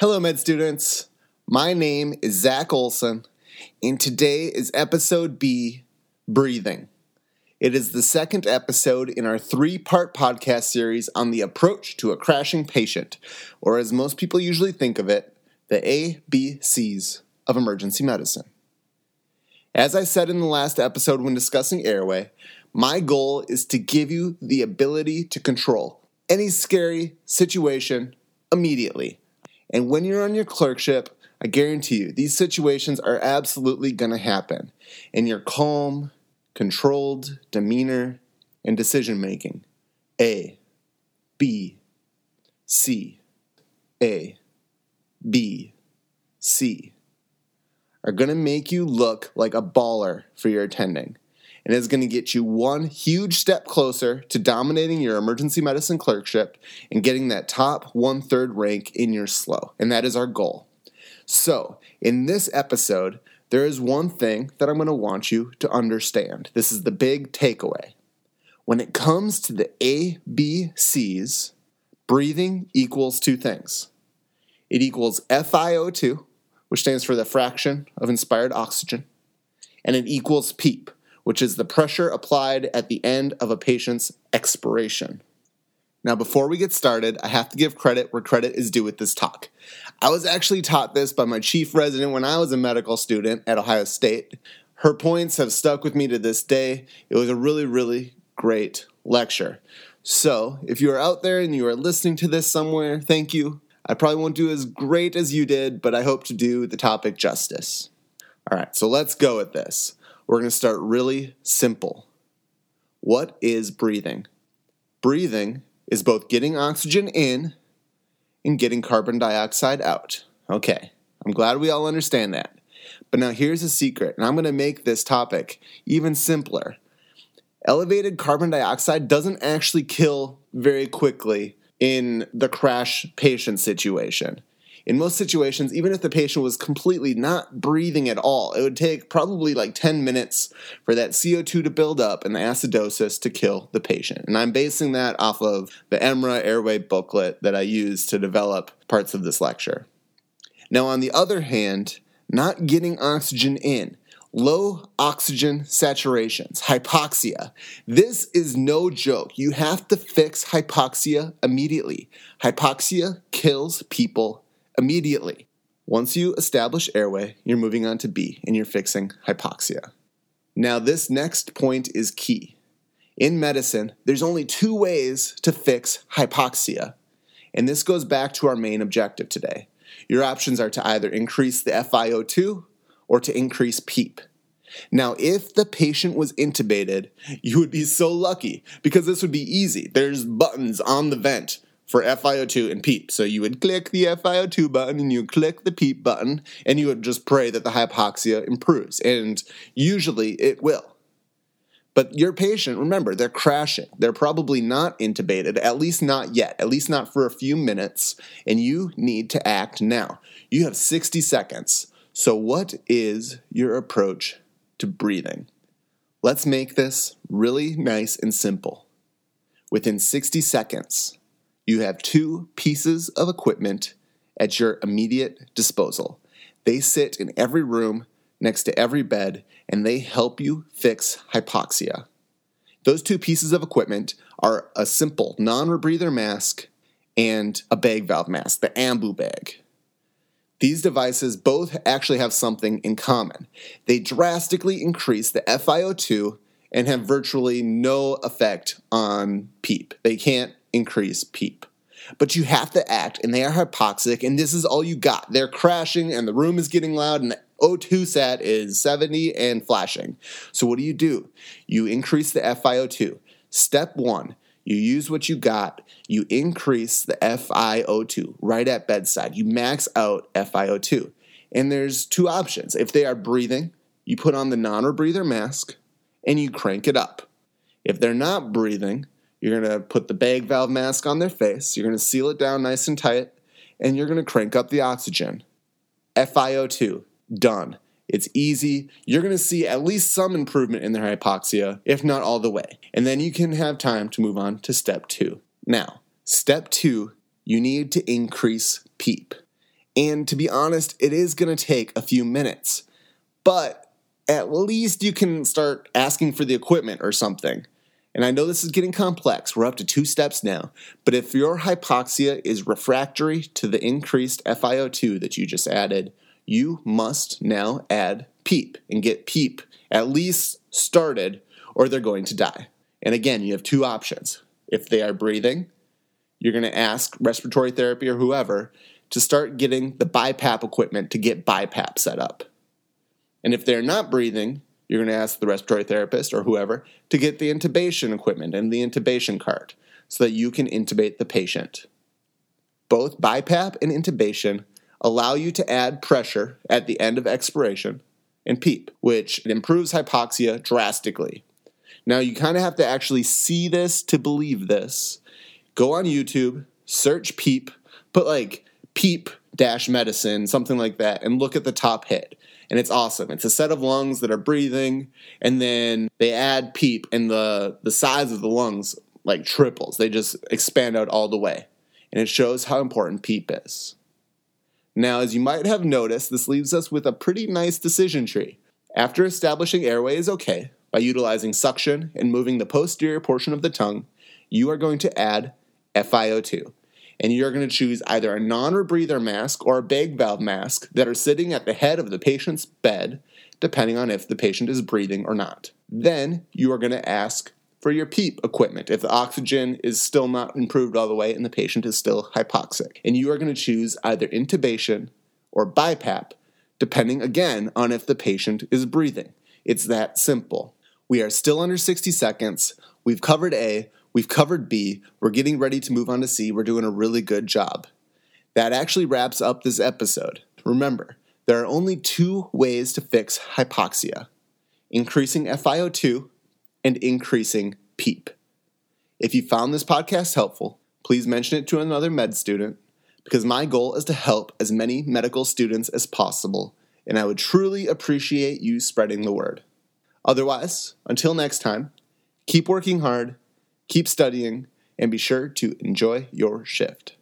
Hello, med students. My name is Zach Olson, and today is episode B Breathing. It is the second episode in our three part podcast series on the approach to a crashing patient, or as most people usually think of it, the ABCs of emergency medicine. As I said in the last episode when discussing airway, my goal is to give you the ability to control any scary situation immediately. And when you're on your clerkship, I guarantee you, these situations are absolutely going to happen. And your calm, controlled demeanor and decision making. A, B, C, A, B, C are going to make you look like a baller for your attending. And it's going to get you one huge step closer to dominating your emergency medicine clerkship and getting that top one third rank in your SLOE. And that is our goal. So, in this episode, there is one thing that I'm going to want you to understand. This is the big takeaway. When it comes to the ABCs, breathing equals two things it equals FiO2, which stands for the fraction of inspired oxygen, and it equals PEEP, which is the pressure applied at the end of a patient's expiration. Now, before we get started, I have to give credit where credit is due with this talk. I was actually taught this by my chief resident when I was a medical student at Ohio State. Her points have stuck with me to this day. It was a really, really great lecture. So, if you are out there and you are listening to this somewhere, thank you. I probably won't do as great as you did, but I hope to do the topic justice. All right, so let's go with this. We're going to start really simple. What is breathing? Breathing is both getting oxygen in and getting carbon dioxide out. Okay, I'm glad we all understand that. But now here's a secret, and I'm going to make this topic even simpler. Elevated carbon dioxide doesn't actually kill very quickly in the crash patient situation. In most situations, even if the patient was completely not breathing at all, it would take probably like 10 minutes for that CO2 to build up and the acidosis to kill the patient. And I'm basing that off of the EMRA airway booklet that I used to develop parts of this lecture. Now, on the other hand, not getting oxygen in, low oxygen saturations, hypoxia. This is no joke. You have to fix hypoxia immediately. Hypoxia kills people immediately. Once you establish airway, you're moving on to B and you're fixing hypoxia. Now, this next point is key. In medicine, there's only two ways to fix hypoxia, and this goes back to our main objective today. Your options are to either increase the FiO2 or to increase PEEP. Now, if the patient was intubated, you would be so lucky because this would be easy. There's buttons on the vent for FiO2 and PEEP. So you would click the FiO2 button and you click the PEEP button and you would just pray that the hypoxia improves. And usually it will. But your patient, remember, they're crashing. They're probably not intubated, at least not yet, at least not for a few minutes, and you need to act now. You have 60 seconds. So, what is your approach to breathing? Let's make this really nice and simple. Within 60 seconds, you have two pieces of equipment at your immediate disposal. They sit in every room next to every bed and they help you fix hypoxia. Those two pieces of equipment are a simple non rebreather mask and a bag valve mask, the Ambu bag. These devices both actually have something in common. They drastically increase the FiO2 and have virtually no effect on PEEP. They can't increase PEEP. But you have to act, and they are hypoxic, and this is all you got. They're crashing, and the room is getting loud, and the O2 sat is 70 and flashing. So, what do you do? You increase the FiO2. Step one, you use what you got, you increase the FiO2 right at bedside. You max out FiO2. And there's two options. If they are breathing, you put on the non rebreather mask and you crank it up. If they're not breathing, you're going to put the bag valve mask on their face. You're going to seal it down nice and tight, and you're going to crank up the oxygen. FiO2, done. It's easy. You're going to see at least some improvement in their hypoxia, if not all the way. And then you can have time to move on to step two. Now, step two, you need to increase PEEP. And to be honest, it is going to take a few minutes. But at least you can start asking for the equipment or something. And I know this is getting complex. We're up to two steps now. But if your hypoxia is refractory to the increased FiO2 that you just added, you must now add PEEP and get PEEP at least started, or they're going to die. And again, you have two options. If they are breathing, you're going to ask respiratory therapy or whoever to start getting the BiPAP equipment to get BiPAP set up. And if they're not breathing, you're going to ask the respiratory therapist or whoever to get the intubation equipment and the intubation cart so that you can intubate the patient. Both BiPAP and intubation allow you to add pressure at the end of expiration and PEEP, which improves hypoxia drastically. Now, you kind of have to actually see this to believe this. Go on YouTube, search PEEP, put like PEEP dash medicine, something like that, and look at the top hit. And it's awesome. It's a set of lungs that are breathing, and then they add PEEP, and the, the size of the lungs like triples. They just expand out all the way. And it shows how important PEEP is. Now, as you might have noticed, this leaves us with a pretty nice decision tree. After establishing airway is okay, by utilizing suction and moving the posterior portion of the tongue, you are going to add FiO2. And you're going to choose either a non rebreather mask or a bag valve mask that are sitting at the head of the patient's bed, depending on if the patient is breathing or not. Then you are going to ask for your PEEP equipment if the oxygen is still not improved all the way and the patient is still hypoxic. And you are going to choose either intubation or BiPAP, depending again on if the patient is breathing. It's that simple. We are still under 60 seconds. We've covered A, we've covered B, we're getting ready to move on to C. We're doing a really good job. That actually wraps up this episode. Remember, there are only two ways to fix hypoxia increasing FiO2 and increasing PEEP. If you found this podcast helpful, please mention it to another med student because my goal is to help as many medical students as possible, and I would truly appreciate you spreading the word. Otherwise, until next time, keep working hard, keep studying, and be sure to enjoy your shift.